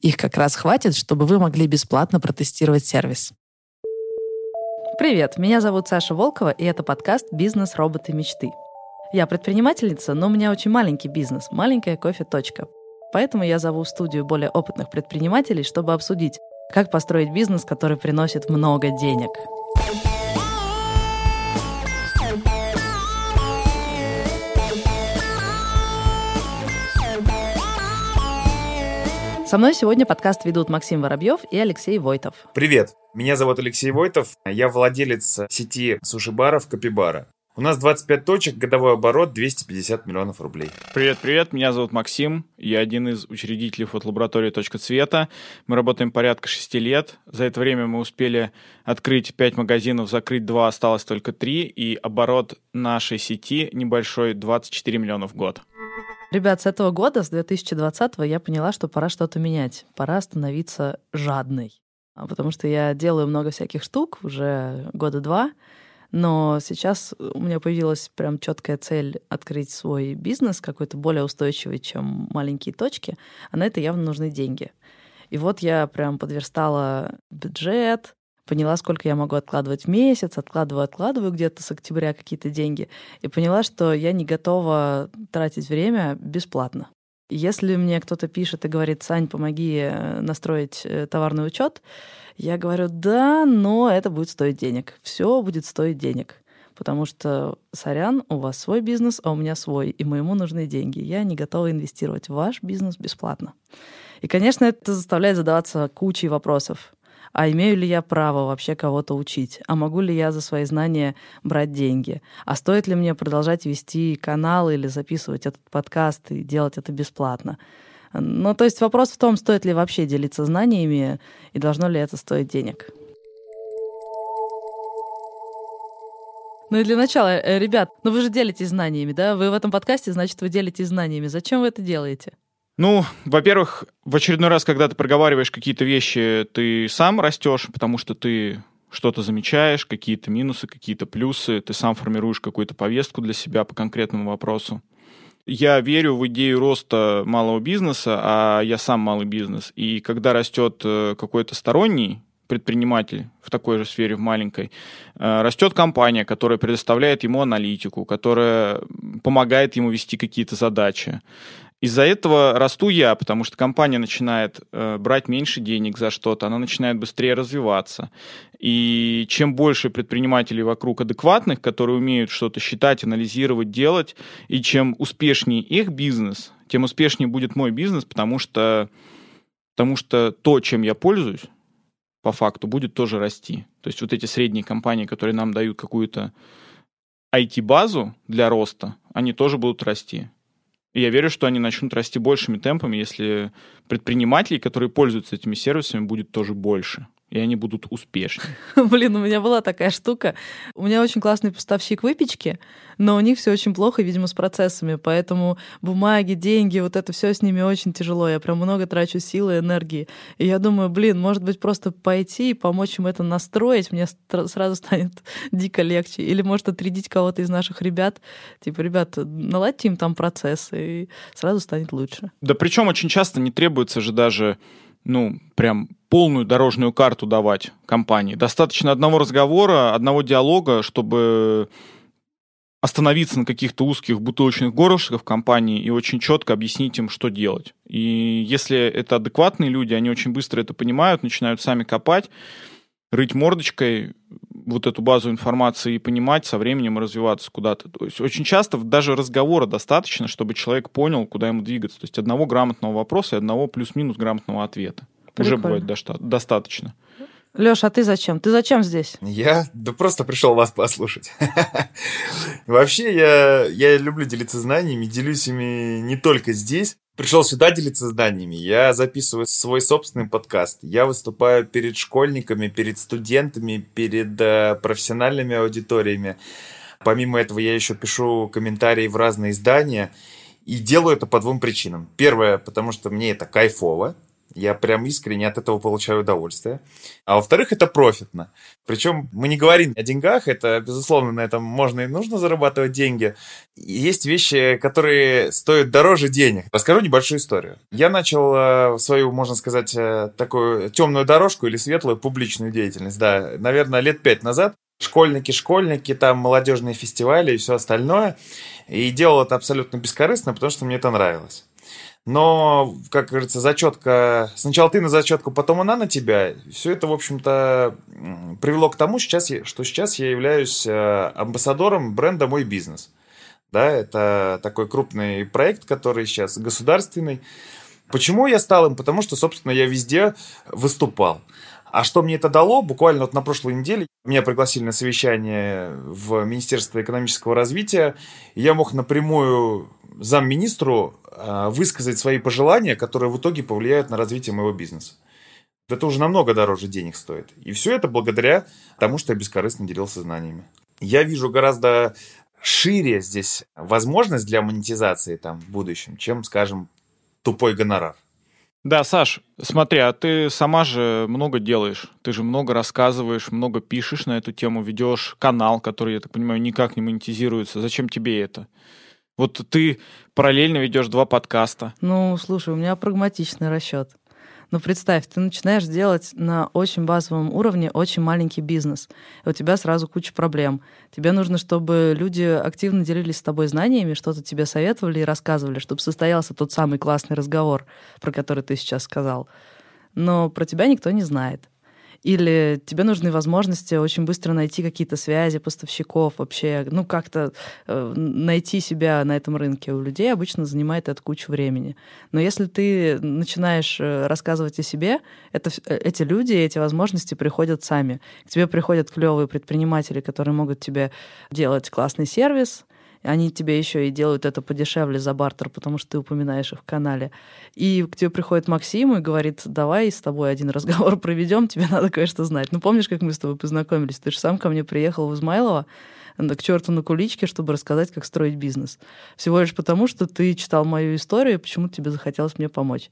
Их как раз хватит, чтобы вы могли бесплатно протестировать сервис. Привет, меня зовут Саша Волкова, и это подкаст «Бизнес. Роботы. Мечты». Я предпринимательница, но у меня очень маленький бизнес, маленькая кофе-точка. Поэтому я зову в студию более опытных предпринимателей, чтобы обсудить, как построить бизнес, который приносит много денег. Со мной сегодня подкаст ведут Максим Воробьев и Алексей Войтов. Привет, меня зовут Алексей Войтов, я владелец сети суши-баров Капибара. У нас 25 точек, годовой оборот 250 миллионов рублей. Привет, привет, меня зовут Максим, я один из учредителей фотолаборатории «Точка цвета». Мы работаем порядка 6 лет. За это время мы успели открыть 5 магазинов, закрыть 2, осталось только 3, и оборот нашей сети небольшой 24 миллиона в год. Ребят, с этого года, с 2020 я поняла, что пора что-то менять. Пора становиться жадной. А потому что я делаю много всяких штук уже года два, но сейчас у меня появилась прям четкая цель открыть свой бизнес, какой-то более устойчивый, чем маленькие точки, а на это явно нужны деньги. И вот я прям подверстала бюджет, поняла, сколько я могу откладывать в месяц, откладываю, откладываю где-то с октября какие-то деньги, и поняла, что я не готова тратить время бесплатно. Если мне кто-то пишет и говорит, Сань, помоги э, настроить э, товарный учет, я говорю, да, но это будет стоить денег. Все будет стоить денег. Потому что, сорян, у вас свой бизнес, а у меня свой, и моему нужны деньги. Я не готова инвестировать в ваш бизнес бесплатно. И, конечно, это заставляет задаваться кучей вопросов а имею ли я право вообще кого-то учить, а могу ли я за свои знания брать деньги, а стоит ли мне продолжать вести канал или записывать этот подкаст и делать это бесплатно. Ну, то есть вопрос в том, стоит ли вообще делиться знаниями и должно ли это стоить денег. Ну и для начала, э, ребят, ну вы же делитесь знаниями, да? Вы в этом подкасте, значит, вы делитесь знаниями. Зачем вы это делаете? Ну, во-первых, в очередной раз, когда ты проговариваешь какие-то вещи, ты сам растешь, потому что ты что-то замечаешь, какие-то минусы, какие-то плюсы, ты сам формируешь какую-то повестку для себя по конкретному вопросу. Я верю в идею роста малого бизнеса, а я сам малый бизнес. И когда растет э, какой-то сторонний предприниматель в такой же сфере, в маленькой, э, растет компания, которая предоставляет ему аналитику, которая помогает ему вести какие-то задачи. Из-за этого расту я, потому что компания начинает э, брать меньше денег за что-то, она начинает быстрее развиваться. И чем больше предпринимателей вокруг адекватных, которые умеют что-то считать, анализировать, делать, и чем успешнее их бизнес, тем успешнее будет мой бизнес, потому что, потому что то, чем я пользуюсь, по факту, будет тоже расти. То есть вот эти средние компании, которые нам дают какую-то IT-базу для роста, они тоже будут расти. И я верю, что они начнут расти большими темпами, если предпринимателей, которые пользуются этими сервисами, будет тоже больше и они будут успешнее. Блин, у меня была такая штука. У меня очень классный поставщик выпечки, но у них все очень плохо, видимо, с процессами, поэтому бумаги, деньги, вот это все с ними очень тяжело. Я прям много трачу силы и энергии. И я думаю, блин, может быть, просто пойти и помочь им это настроить, мне сразу станет дико легче. Или может отрядить кого-то из наших ребят, типа, ребят, наладьте им там процессы, и сразу станет лучше. Да причем очень часто не требуется же даже ну, прям полную дорожную карту давать компании. Достаточно одного разговора, одного диалога, чтобы остановиться на каких-то узких бутылочных горлышках в компании и очень четко объяснить им, что делать. И если это адекватные люди, они очень быстро это понимают, начинают сами копать, рыть мордочкой, вот эту базу информации и понимать, со временем развиваться куда-то. То есть очень часто даже разговора достаточно, чтобы человек понял, куда ему двигаться. То есть одного грамотного вопроса и одного плюс-минус грамотного ответа. Прикольно. Уже бывает достаточно. Леш, а ты зачем? Ты зачем здесь? Я? Да просто пришел вас послушать. Вообще, я, я люблю делиться знаниями, делюсь ими не только здесь. Пришел сюда делиться знаниями. Я записываю свой собственный подкаст. Я выступаю перед школьниками, перед студентами, перед э, профессиональными аудиториями. Помимо этого, я еще пишу комментарии в разные издания. И делаю это по двум причинам. Первое, потому что мне это кайфово. Я прям искренне от этого получаю удовольствие. А во-вторых, это профитно. Причем мы не говорим о деньгах, это, безусловно, на этом можно и нужно зарабатывать деньги. Есть вещи, которые стоят дороже денег. Расскажу небольшую историю. Я начал э, свою, можно сказать, э, такую темную дорожку или светлую публичную деятельность, да, наверное, лет пять назад. Школьники, школьники, там молодежные фестивали и все остальное. И делал это абсолютно бескорыстно, потому что мне это нравилось. Но, как говорится, зачетка... Сначала ты на зачетку, потом она на тебя. Все это, в общем-то, привело к тому, сейчас, что сейчас я являюсь э, амбассадором бренда «Мой бизнес». Да, это такой крупный проект, который сейчас государственный. Почему я стал им? Потому что, собственно, я везде выступал. А что мне это дало? Буквально вот на прошлой неделе меня пригласили на совещание в Министерство экономического развития. И я мог напрямую замминистру а, высказать свои пожелания, которые в итоге повлияют на развитие моего бизнеса. Это уже намного дороже денег стоит. И все это благодаря тому, что я бескорыстно делился знаниями. Я вижу гораздо шире здесь возможность для монетизации там в будущем, чем, скажем, тупой гонорар. Да, Саш, смотри, а ты сама же много делаешь. Ты же много рассказываешь, много пишешь на эту тему, ведешь канал, который, я так понимаю, никак не монетизируется. Зачем тебе это? Вот ты параллельно ведешь два подкаста. Ну, слушай, у меня прагматичный расчет. Но представь, ты начинаешь делать на очень базовом уровне очень маленький бизнес. И у тебя сразу куча проблем. Тебе нужно, чтобы люди активно делились с тобой знаниями, что-то тебе советовали и рассказывали, чтобы состоялся тот самый классный разговор, про который ты сейчас сказал. Но про тебя никто не знает или тебе нужны возможности очень быстро найти какие-то связи поставщиков, вообще, ну, как-то э, найти себя на этом рынке. У людей обычно занимает это кучу времени. Но если ты начинаешь э, рассказывать о себе, это, э, эти люди, эти возможности приходят сами. К тебе приходят клевые предприниматели, которые могут тебе делать классный сервис, они тебе еще и делают это подешевле за бартер, потому что ты упоминаешь их в канале. И к тебе приходит Максим и говорит, давай с тобой один разговор проведем, тебе надо кое-что знать. Ну, помнишь, как мы с тобой познакомились? Ты же сам ко мне приехал в Измайлово, к черту на куличке, чтобы рассказать, как строить бизнес. Всего лишь потому, что ты читал мою историю, почему тебе захотелось мне помочь.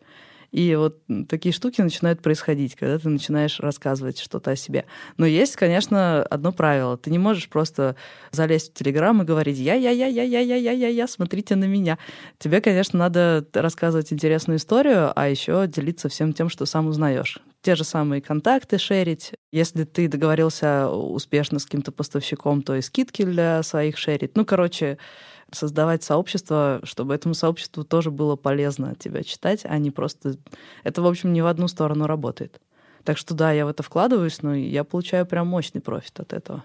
И вот такие штуки начинают происходить, когда ты начинаешь рассказывать что-то о себе. Но есть, конечно, одно правило. Ты не можешь просто залезть в Телеграм и говорить «я-я-я-я-я-я-я-я, смотрите на меня». Тебе, конечно, надо рассказывать интересную историю, а еще делиться всем тем, что сам узнаешь те же самые контакты шерить. Если ты договорился успешно с каким-то поставщиком, то и скидки для своих шерить. Ну, короче, создавать сообщество, чтобы этому сообществу тоже было полезно тебя читать, а не просто... Это, в общем, не в одну сторону работает. Так что да, я в это вкладываюсь, но я получаю прям мощный профит от этого.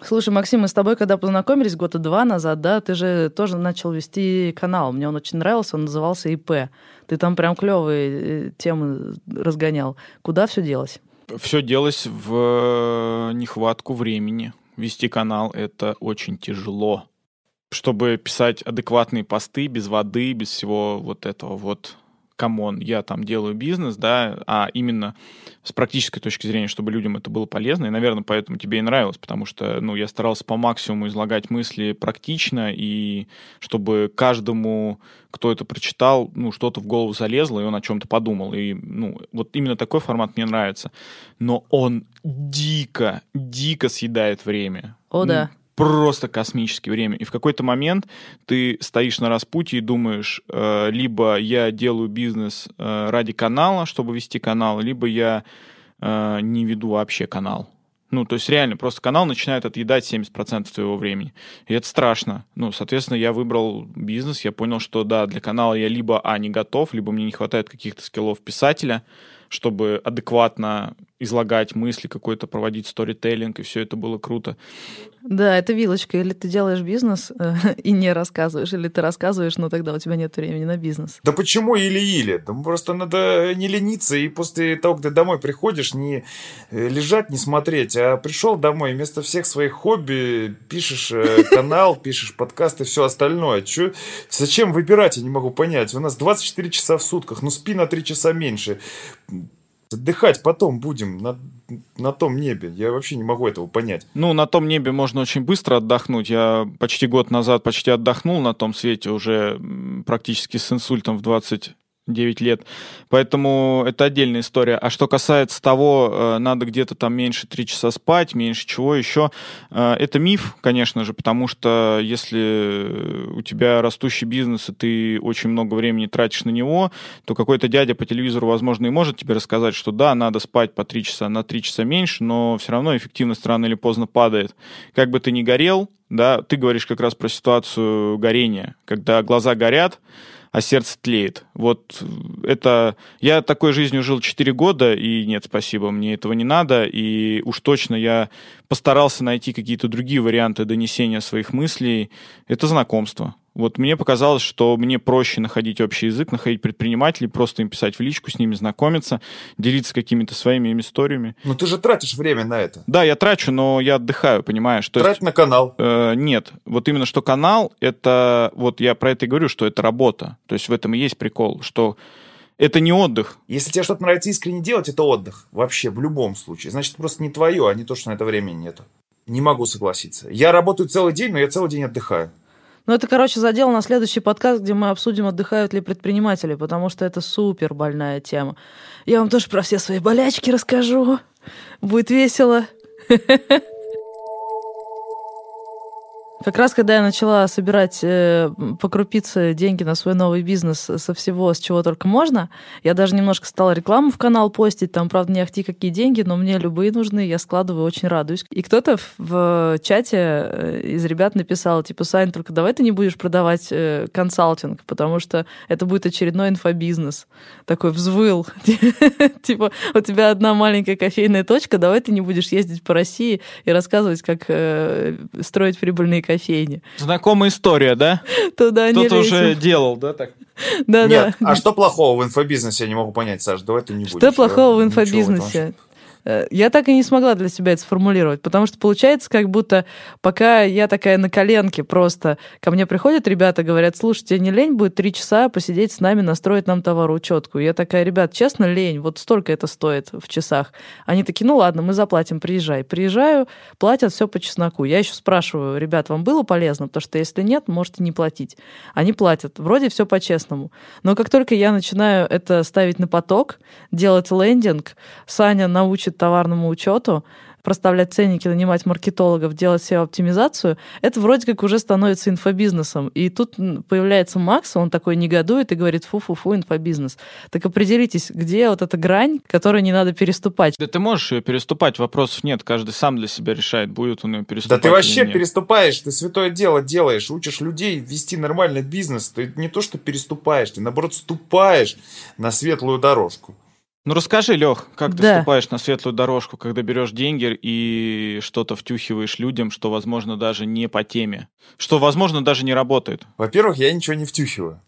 Слушай, Максим, мы с тобой, когда познакомились года два назад, да, ты же тоже начал вести канал. Мне он очень нравился, он назывался ИП. Ты там прям клевые э, темы разгонял. Куда все делось? Все делось в нехватку времени. Вести канал — это очень тяжело чтобы писать адекватные посты без воды, без всего вот этого вот come on, я там делаю бизнес, да, а именно с практической точки зрения, чтобы людям это было полезно, и, наверное, поэтому тебе и нравилось, потому что, ну, я старался по максимуму излагать мысли практично, и чтобы каждому, кто это прочитал, ну, что-то в голову залезло, и он о чем-то подумал, и, ну, вот именно такой формат мне нравится, но он дико, дико съедает время. О, да просто космическое время. И в какой-то момент ты стоишь на распутье и думаешь, э, либо я делаю бизнес э, ради канала, чтобы вести канал, либо я э, не веду вообще канал. Ну, то есть реально, просто канал начинает отъедать 70% твоего времени. И это страшно. Ну, соответственно, я выбрал бизнес, я понял, что да, для канала я либо, а, не готов, либо мне не хватает каких-то скиллов писателя, чтобы адекватно излагать мысли, какой-то проводить сторителлинг, и все это было круто. Да, это вилочка. Или ты делаешь бизнес э, и не рассказываешь, или ты рассказываешь, но тогда у тебя нет времени на бизнес. Да почему или-или? Да просто надо не лениться, и после того, когда домой приходишь, не э, лежать, не смотреть, а пришел домой, вместо всех своих хобби пишешь э, канал, пишешь подкасты, все остальное. Чё, зачем выбирать, я не могу понять. У нас 24 часа в сутках, ну спи на 3 часа меньше. Отдыхать потом будем на, на том небе. Я вообще не могу этого понять. Ну, на том небе можно очень быстро отдохнуть. Я почти год назад почти отдохнул на том свете, уже практически с инсультом в 20 9 лет. Поэтому это отдельная история. А что касается того, э, надо где-то там меньше 3 часа спать, меньше чего еще, э, это миф, конечно же, потому что если у тебя растущий бизнес, и ты очень много времени тратишь на него, то какой-то дядя по телевизору, возможно, и может тебе рассказать, что да, надо спать по 3 часа, на 3 часа меньше, но все равно эффективность рано или поздно падает. Как бы ты ни горел, да, ты говоришь как раз про ситуацию горения, когда глаза горят, а сердце тлеет. Вот это... Я такой жизнью жил 4 года, и нет, спасибо, мне этого не надо, и уж точно я постарался найти какие-то другие варианты донесения своих мыслей. Это знакомство. Вот мне показалось, что мне проще находить общий язык, находить предпринимателей, просто им писать в личку, с ними знакомиться, делиться какими-то своими историями. Но ты же тратишь время на это. Да, я трачу, но я отдыхаю, понимаешь? То Трать есть, на канал. Э, нет, вот именно что канал, это, вот я про это и говорю, что это работа. То есть в этом и есть прикол, что это не отдых. Если тебе что-то нравится искренне делать, это отдых. Вообще, в любом случае. Значит, это просто не твое, а не то, что на это времени нету. Не могу согласиться. Я работаю целый день, но я целый день отдыхаю. Ну, это, короче, задел на следующий подкаст, где мы обсудим, отдыхают ли предприниматели, потому что это супер больная тема. Я вам тоже про все свои болячки расскажу. Будет весело. Как раз когда я начала собирать э, по крупице деньги на свой новый бизнес со всего, с чего только можно, я даже немножко стала рекламу в канал постить, там, правда, не ахти какие деньги, но мне любые нужны, я складываю, очень радуюсь. И кто-то в чате э, из ребят написал, типа, Сань, только давай ты не будешь продавать э, консалтинг, потому что это будет очередной инфобизнес. Такой взвыл. Типа, у тебя одна маленькая кофейная точка, давай ты не будешь ездить по России и рассказывать, как э, строить прибыльные кофейни. Знакомая история, да? Туда Кто-то уже делал, да, так? Да, Нет, да. А что плохого в инфобизнесе, я не могу понять, Саш, давай ты не будешь. Что плохого в инфобизнесе? Э, я так и не смогла для себя это сформулировать, потому что получается, как будто пока я такая на коленке просто, ко мне приходят ребята, говорят, слушай, тебе не лень будет три часа посидеть с нами, настроить нам товароучетку. Я такая, ребят, честно, лень, вот столько это стоит в часах. Они такие, ну ладно, мы заплатим, приезжай. Приезжаю, платят все по чесноку. Я еще спрашиваю, ребят, вам было полезно? Потому что если нет, можете не платить. Они платят. Вроде все по-честному. Но как только я начинаю это ставить на поток, делать лендинг, Саня научит товарному учету, проставлять ценники, нанимать маркетологов, делать SEO-оптимизацию, это вроде как уже становится инфобизнесом. И тут появляется Макс, он такой негодует и говорит, фу-фу-фу, инфобизнес. Так определитесь, где вот эта грань, которую не надо переступать. Да ты можешь ее переступать, вопросов нет, каждый сам для себя решает, будет он ее переступать Да ты вообще переступаешь, ты святое дело делаешь, учишь людей вести нормальный бизнес, ты не то что переступаешь, ты наоборот ступаешь на светлую дорожку. Ну расскажи, Лех, как ты да. ступаешь на светлую дорожку, когда берешь деньги и что-то втюхиваешь людям, что, возможно, даже не по теме, что, возможно, даже не работает? Во-первых, я ничего не втюхиваю.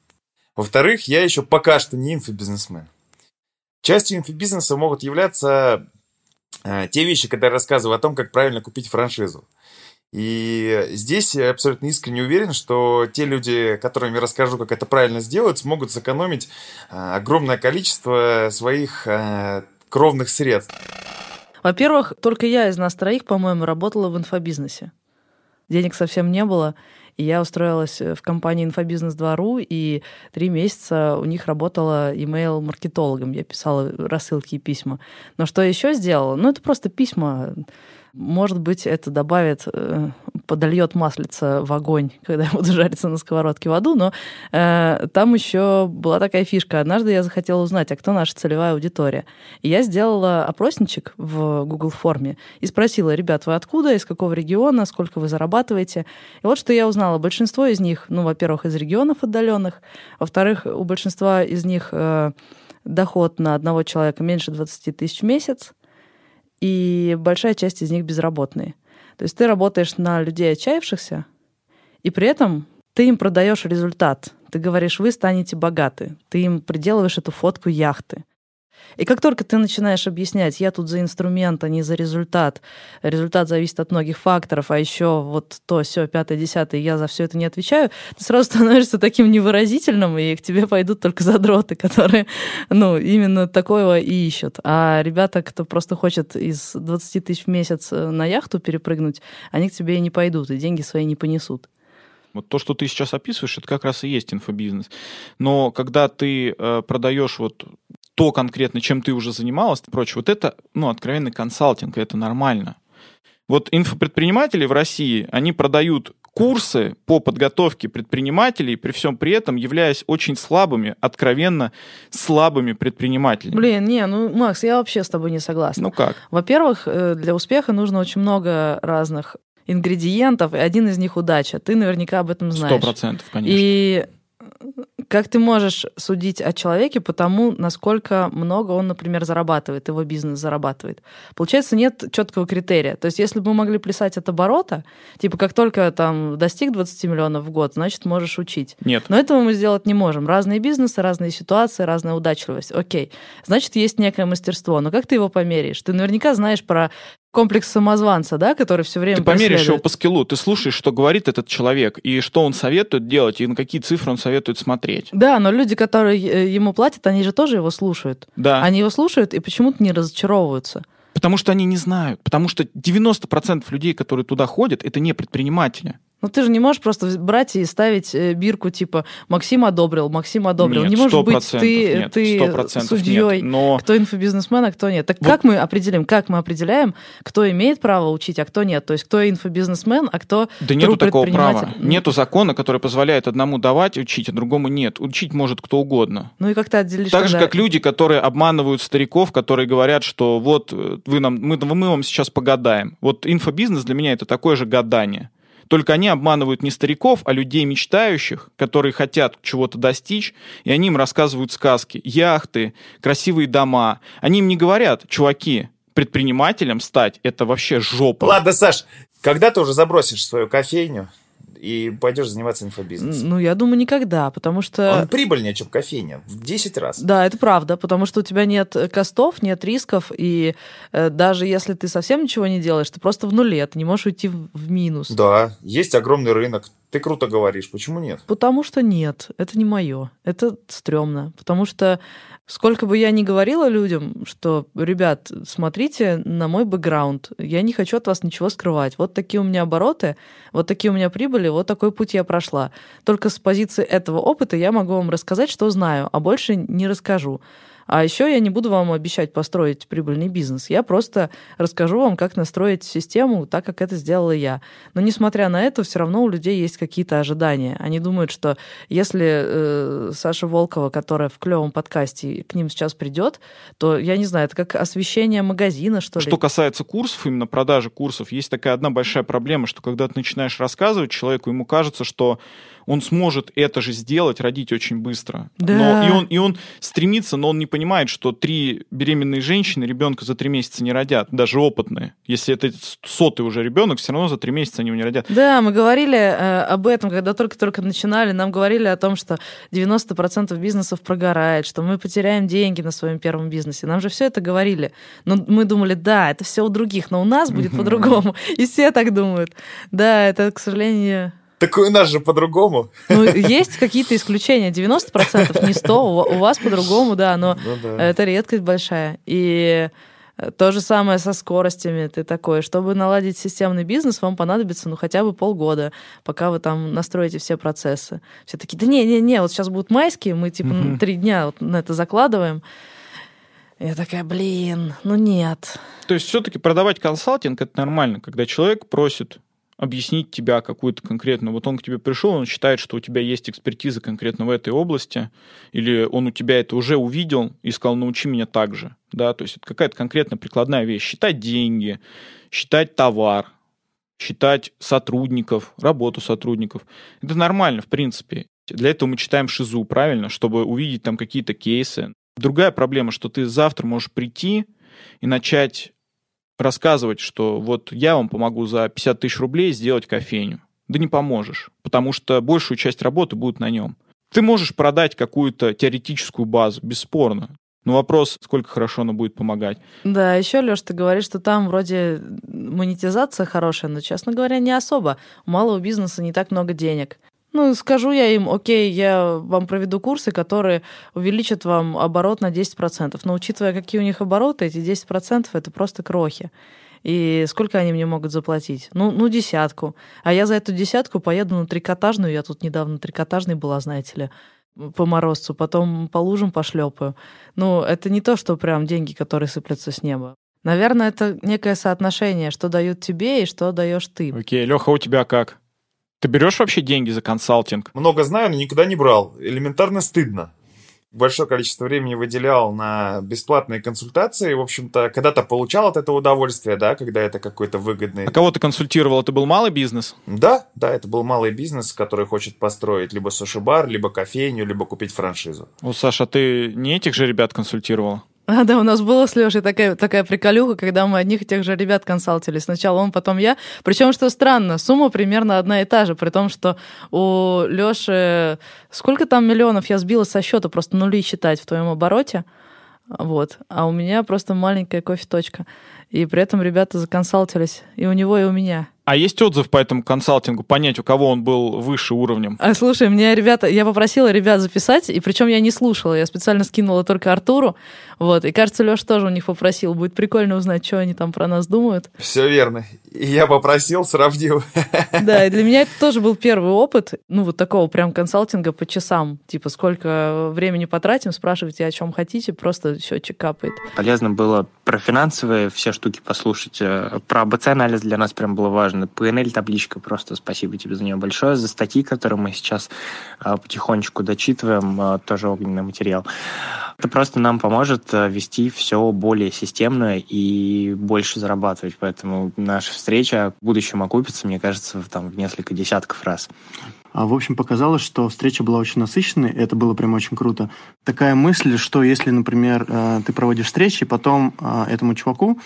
Во-вторых, я еще пока что не инфобизнесмен. Частью инфобизнеса могут являться э, те вещи, когда я рассказываю о том, как правильно купить франшизу. И здесь я абсолютно искренне уверен, что те люди, которым я расскажу, как это правильно сделать, смогут сэкономить а, огромное количество своих а, кровных средств. Во-первых, только я из нас троих, по-моему, работала в инфобизнесе. Денег совсем не было, и я устроилась в компании Инфобизнес 2.ру, и три месяца у них работала email-маркетологом. Я писала рассылки и письма. Но что еще сделала? Ну, это просто письма может быть, это добавит, э, подольет маслица в огонь, когда я буду жариться на сковородке в аду, но э, там еще была такая фишка. Однажды я захотела узнать, а кто наша целевая аудитория. И я сделала опросничек в Google форме и спросила, ребят, вы откуда, из какого региона, сколько вы зарабатываете? И вот что я узнала. Большинство из них, ну, во-первых, из регионов отдаленных, во-вторых, у большинства из них э, доход на одного человека меньше 20 тысяч в месяц, и большая часть из них безработные. То есть ты работаешь на людей отчаявшихся, и при этом ты им продаешь результат. Ты говоришь, вы станете богаты. Ты им приделываешь эту фотку яхты. И как только ты начинаешь объяснять, я тут за инструмент, а не за результат, результат зависит от многих факторов, а еще вот то, все, пятое, десятое, я за все это не отвечаю, ты сразу становишься таким невыразительным, и к тебе пойдут только задроты, которые, ну, именно такого и ищут. А ребята, кто просто хочет из 20 тысяч в месяц э, на яхту перепрыгнуть, они к тебе и не пойдут, и деньги свои не понесут. Вот то, что ты сейчас описываешь, это как раз и есть инфобизнес. Но когда ты э, продаешь вот то конкретно, чем ты уже занималась и прочее, вот это, ну, откровенный консалтинг, это нормально. Вот инфопредприниматели в России, они продают курсы по подготовке предпринимателей, при всем при этом являясь очень слабыми, откровенно слабыми предпринимателями. Блин, не, ну, Макс, я вообще с тобой не согласна. Ну как? Во-первых, э, для успеха нужно очень много разных ингредиентов, и один из них удача. Ты наверняка об этом знаешь. Сто процентов, конечно. И как ты можешь судить о человеке по тому, насколько много он, например, зарабатывает, его бизнес зарабатывает? Получается, нет четкого критерия. То есть, если бы мы могли плясать от оборота, типа, как только там достиг 20 миллионов в год, значит, можешь учить. Нет. Но этого мы сделать не можем. Разные бизнесы, разные ситуации, разная удачливость. Окей. Значит, есть некое мастерство. Но как ты его померяешь? Ты наверняка знаешь про комплекс самозванца, да, который все время Ты померяешь его по скиллу, ты слушаешь, что говорит этот человек, и что он советует делать, и на какие цифры он советует смотреть. Да, но люди, которые э, ему платят, они же тоже его слушают. Да. Они его слушают и почему-то не разочаровываются. Потому что они не знают. Потому что 90% людей, которые туда ходят, это не предприниматели. Ну ты же не можешь просто брать и ставить э, бирку типа Максим одобрил, Максим одобрил. Нет, не может быть 100% ты, нет, ты 100% судьей, нет, но- кто инфобизнесмен, а кто нет. Так Вот- как мы определим, как мы определяем, кто имеет право учить, а кто нет? То есть кто инфобизнесмен, а кто Да нету такого права. Нету закона, который позволяет одному давать учить, а другому нет. Учить может кто угодно. Ну и как ты отделишь Так же, тогда- как люди, которые обманывают стариков, которые говорят, что вот э, вы нам, мы, мы вам сейчас погадаем. Вот инфобизнес для меня это такое же гадание. Только они обманывают не стариков, а людей мечтающих, которые хотят чего-то достичь, и они им рассказывают сказки, яхты, красивые дома. Они им не говорят, чуваки, предпринимателем стать это вообще жопа. Ладно, Саш, когда ты уже забросишь свою кофейню и пойдешь заниматься инфобизнесом? Ну, я думаю, никогда, потому что... Он прибыльнее, чем кофейня. В 10 раз. Да, это правда, потому что у тебя нет э, костов, нет рисков, и э, даже если ты совсем ничего не делаешь, ты просто в нуле, ты не можешь уйти в, в минус. Да, есть огромный рынок. Ты круто говоришь. Почему нет? Потому что нет, это не мое, это стрёмно. Потому что сколько бы я ни говорила людям, что, ребят, смотрите на мой бэкграунд, я не хочу от вас ничего скрывать. Вот такие у меня обороты, вот такие у меня прибыли, вот такой путь я прошла. Только с позиции этого опыта я могу вам рассказать, что знаю, а больше не расскажу. А еще я не буду вам обещать построить прибыльный бизнес. Я просто расскажу вам, как настроить систему так, как это сделала я. Но несмотря на это, все равно у людей есть какие-то ожидания. Они думают, что если э, Саша Волкова, которая в клевом подкасте, к ним сейчас придет, то я не знаю, это как освещение магазина, что ли. Что касается курсов, именно продажи курсов, есть такая одна большая проблема, что когда ты начинаешь рассказывать человеку, ему кажется, что он сможет это же сделать, родить очень быстро. Да. Но, и, он, и он стремится, но он не понимает, что три беременные женщины ребенка за три месяца не родят, даже опытные. Если это сотый уже ребенок, все равно за три месяца они его не родят. Да, мы говорили э, об этом, когда только-только начинали. Нам говорили о том, что 90% бизнесов прогорает, что мы потеряем деньги на своем первом бизнесе. Нам же все это говорили. Но мы думали, да, это все у других, но у нас будет по-другому. И все так думают. Да, это, к сожалению, Так у нас же по-другому. ну, есть какие-то исключения. 90%, не 100, у у вас по-другому, да, но Ну да. это редкость большая. И э, то же самое со скоростями. Ты такой, чтобы наладить системный бизнес, вам понадобится ну хотя бы полгода, пока вы там настроите все процессы. Все такие, да не-не-не, вот сейчас будут майские, мы типа Мгм. три дня вот на это закладываем. Я такая, блин, ну нет. То есть все-таки продавать консалтинг это нормально, когда человек просит объяснить тебя какую-то конкретно. Вот он к тебе пришел, он считает, что у тебя есть экспертиза конкретно в этой области, или он у тебя это уже увидел и сказал, научи меня так же. Да? То есть это какая-то конкретная прикладная вещь. Считать деньги, считать товар, считать сотрудников, работу сотрудников. Это нормально, в принципе. Для этого мы читаем шизу, правильно, чтобы увидеть там какие-то кейсы. Другая проблема, что ты завтра можешь прийти и начать рассказывать, что вот я вам помогу за 50 тысяч рублей сделать кофейню. Да не поможешь, потому что большую часть работы будет на нем. Ты можешь продать какую-то теоретическую базу, бесспорно. Но вопрос, сколько хорошо она будет помогать. Да, еще, Леш, ты говоришь, что там вроде монетизация хорошая, но, честно говоря, не особо. У малого бизнеса не так много денег. Ну, скажу я им, окей, я вам проведу курсы, которые увеличат вам оборот на 10%. Но учитывая, какие у них обороты, эти 10% это просто крохи. И сколько они мне могут заплатить? Ну, ну, десятку. А я за эту десятку поеду на трикотажную. Я тут недавно трикотажной была, знаете ли по морозцу, потом по лужам пошлепаю. Ну, это не то, что прям деньги, которые сыплются с неба. Наверное, это некое соотношение, что дают тебе и что даешь ты. Окей, Леха, у тебя как? Ты берешь вообще деньги за консалтинг? Много знаю, но никогда не брал. Элементарно стыдно большое количество времени выделял на бесплатные консультации. В общем-то, когда-то получал от этого удовольствие, да, когда это какой-то выгодный... А кого ты консультировал? Это был малый бизнес? Да, да, это был малый бизнес, который хочет построить либо суши-бар, либо кофейню, либо купить франшизу. О, Саша, а ты не этих же ребят консультировал? А, да, у нас было с Лешей такая, такая приколюха, когда мы одних и тех же ребят консалтили. Сначала он, потом я. Причем, что странно, сумма примерно одна и та же, при том, что у Леши сколько там миллионов я сбила со счета, просто нули считать в твоем обороте. Вот. А у меня просто маленькая кофе-точка. И при этом ребята законсалтились и у него, и у меня. А есть отзыв по этому консалтингу, понять, у кого он был выше уровнем? А слушай, мне ребята, я попросила ребят записать, и причем я не слушала, я специально скинула только Артуру, вот, и кажется, Леша тоже у них попросил. Будет прикольно узнать, что они там про нас думают. Все верно. И я попросил, сравнил. Да, и для меня это тоже был первый опыт, ну, вот такого прям консалтинга по часам. Типа, сколько времени потратим, спрашивайте, о чем хотите, просто счетчик капает. Полезно было про финансовые все штуки послушать. Э, про АБЦ-анализ для нас прям было важно. PNL-табличка, просто спасибо тебе за нее большое. За статьи, которые мы сейчас э, потихонечку дочитываем, э, тоже огненный материал. Это просто нам поможет э, вести все более системно и больше зарабатывать. Поэтому наша встреча в будущем окупится, мне кажется, в, там, в несколько десятков раз. А, в общем, показалось, что встреча была очень насыщенной, это было прям очень круто. Такая мысль, что если, например, э, ты проводишь встречи, потом этому чуваку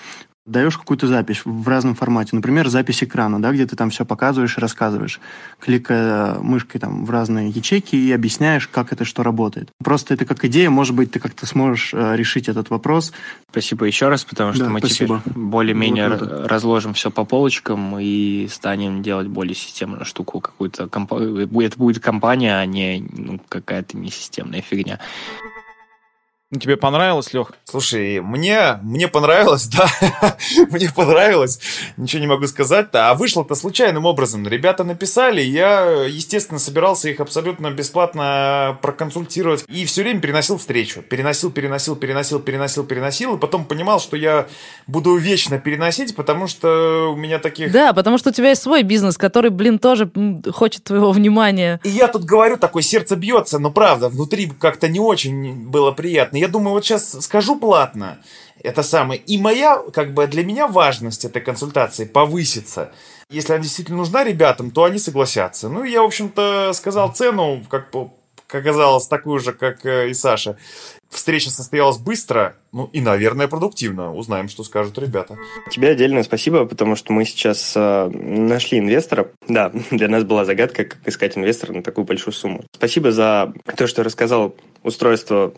даешь какую-то запись в разном формате. Например, запись экрана, да, где ты там все показываешь и рассказываешь, кликая мышкой там в разные ячейки и объясняешь, как это что работает. Просто это как идея, может быть, ты как-то сможешь э, решить этот вопрос. Спасибо еще раз, потому что да, мы спасибо. теперь более-менее разложим все по полочкам и станем делать более системную штуку, какую-то комп... это будет компания, а не ну, какая-то несистемная фигня. Ну, тебе понравилось, Лех? Слушай, мне, мне понравилось, да. мне понравилось. Ничего не могу сказать-то. А вышло-то случайным образом. Ребята написали, я, естественно, собирался их абсолютно бесплатно проконсультировать. И все время переносил встречу. Переносил, переносил, переносил, переносил, переносил. И потом понимал, что я буду вечно переносить, потому что у меня таких... Да, потому что у тебя есть свой бизнес, который, блин, тоже хочет твоего внимания. И я тут говорю, такое сердце бьется, но правда, внутри как-то не очень было приятно я думаю, вот сейчас скажу платно, это самое. И моя, как бы для меня важность этой консультации повысится. Если она действительно нужна ребятам, то они согласятся. Ну, я, в общем-то, сказал цену, как оказалось, такую же, как э, и Саша. Встреча состоялась быстро, ну и, наверное, продуктивно. Узнаем, что скажут ребята. Тебе отдельное спасибо, потому что мы сейчас э, нашли инвестора. Да, для нас была загадка, как искать инвестора на такую большую сумму. Спасибо за то, что рассказал устройство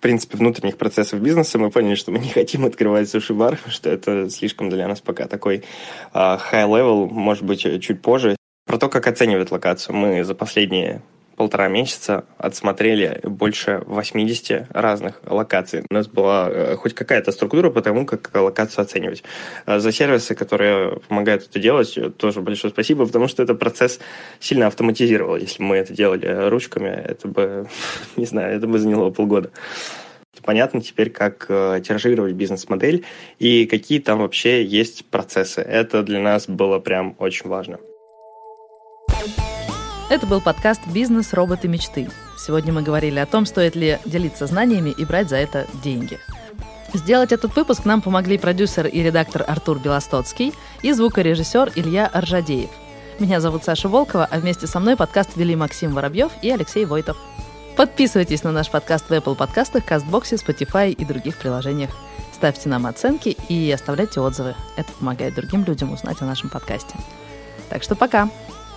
принципе, внутренних процессов бизнеса, мы поняли, что мы не хотим открывать суши-бар, что это слишком для нас пока такой uh, high-level, может быть, чуть позже. Про то, как оценивать локацию. Мы за последние полтора месяца отсмотрели больше 80 разных локаций. У нас была э, хоть какая-то структура по тому, как локацию оценивать. А за сервисы, которые помогают это делать, тоже большое спасибо, потому что этот процесс сильно автоматизировал. Если мы это делали ручками, это бы, не знаю, это бы заняло полгода понятно теперь, как э, тиражировать бизнес-модель и какие там вообще есть процессы. Это для нас было прям очень важно. Это был подкаст «Бизнес. Роботы. Мечты». Сегодня мы говорили о том, стоит ли делиться знаниями и брать за это деньги. Сделать этот выпуск нам помогли продюсер и редактор Артур Белостоцкий и звукорежиссер Илья Аржадеев. Меня зовут Саша Волкова, а вместе со мной подкаст вели Максим Воробьев и Алексей Войтов. Подписывайтесь на наш подкаст в Apple подкастах, Кастбоксе, Spotify и других приложениях. ставьте нам оценки и оставляйте отзывы. Это помогает другим людям узнать о нашем подкасте. Так что пока.